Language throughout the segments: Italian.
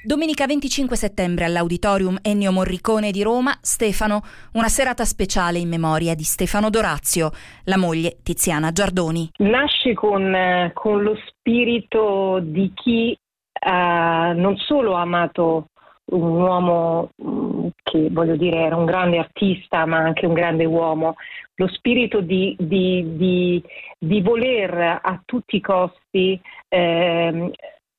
Domenica 25 settembre all'Auditorium Ennio Morricone di Roma, Stefano, una serata speciale in memoria di Stefano Dorazio, la moglie Tiziana Giardoni. Nasce con, eh, con lo spirito di chi uh, non solo ha amato un uomo mm, che voglio dire era un grande artista ma anche un grande uomo, lo spirito di, di, di, di voler a tutti i costi eh,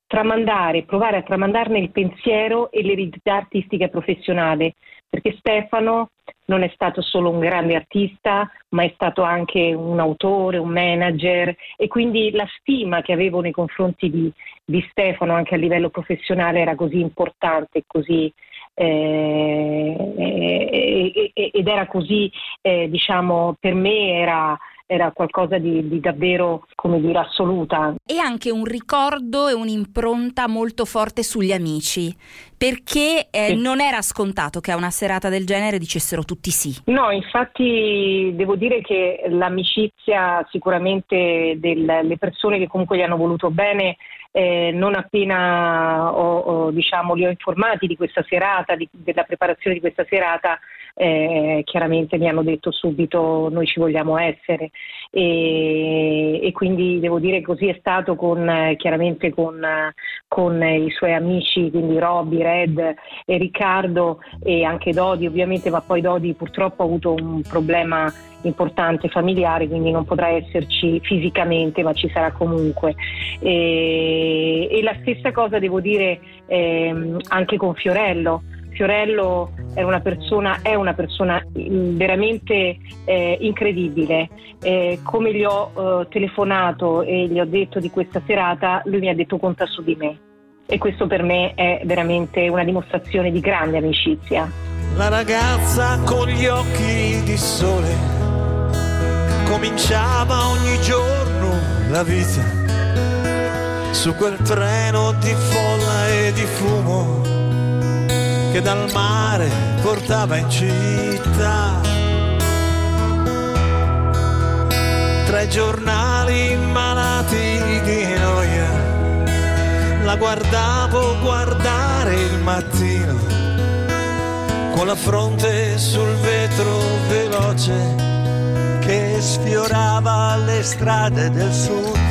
tramandare, provare a tramandarne il pensiero e l'eredità artistica professionale, perché Stefano non è stato solo un grande artista, ma è stato anche un autore, un manager e quindi la stima che avevo nei confronti di, di Stefano anche a livello professionale era così importante così, eh, ed era così, eh, diciamo, per me era era qualcosa di, di, davvero, come dire, assoluta. E anche un ricordo e un'impronta molto forte sugli amici, perché eh, sì. non era scontato che a una serata del genere dicessero tutti sì. No, infatti devo dire che l'amicizia sicuramente delle persone che comunque gli hanno voluto bene eh, non appena ho, ho, diciamo, li ho informati di questa serata, di, della preparazione di questa serata, eh, chiaramente mi hanno detto subito noi ci vogliamo essere e, e quindi devo dire così è stato con, chiaramente con, con, i suoi amici, quindi Robby, Red e Riccardo e anche Dodi ovviamente, ma poi Dodi purtroppo ha avuto un problema importante familiare, quindi non potrà esserci fisicamente, ma ci sarà comunque. E, e la stessa cosa devo dire eh, anche con Fiorello. Fiorello è una persona, è una persona mm, veramente eh, incredibile. Eh, come gli ho eh, telefonato e gli ho detto di questa serata, lui mi ha detto conta su di me. E questo per me è veramente una dimostrazione di grande amicizia. La ragazza con gli occhi di sole cominciava ogni giorno la vita su quel treno di folla e di fumo che dal mare portava in città. Tra i giornali malati di noia la guardavo guardare il mattino con la fronte sul vetro veloce che sfiorava le strade del sud.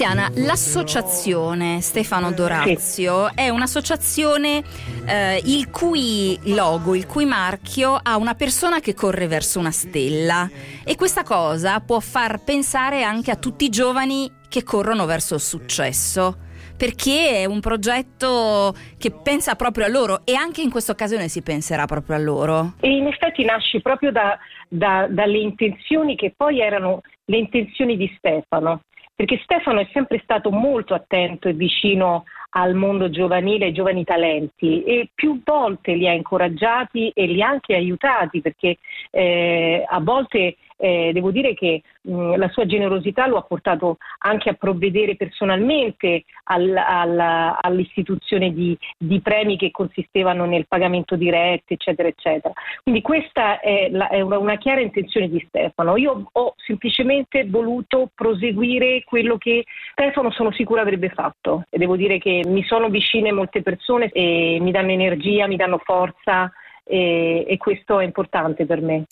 Tiziana, l'associazione Stefano Dorazio è un'associazione eh, il cui logo, il cui marchio ha una persona che corre verso una stella. E questa cosa può far pensare anche a tutti i giovani che corrono verso il successo perché è un progetto che pensa proprio a loro e anche in questa occasione si penserà proprio a loro. E in effetti nasce proprio da, da, dalle intenzioni che poi erano le intenzioni di Stefano, perché Stefano è sempre stato molto attento e vicino al mondo giovanile e giovani talenti e più volte li ha incoraggiati e li ha anche aiutati perché eh, a volte eh, devo dire che mh, la sua generosità lo ha portato anche a provvedere personalmente al, al, all'istituzione di, di, premi che consistevano nel pagamento diretto, eccetera, eccetera. Quindi questa è, la, è una, una, chiara intenzione di Stefano. Io ho semplicemente voluto proseguire quello che Stefano sono sicura avrebbe fatto e devo dire che mi sono vicine molte persone e mi danno energia, mi danno forza e, e questo è importante per me.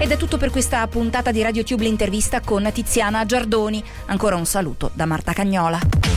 Ed è tutto per questa puntata di RadioTube l'intervista con Tiziana Giardoni. Ancora un saluto da Marta Cagnola.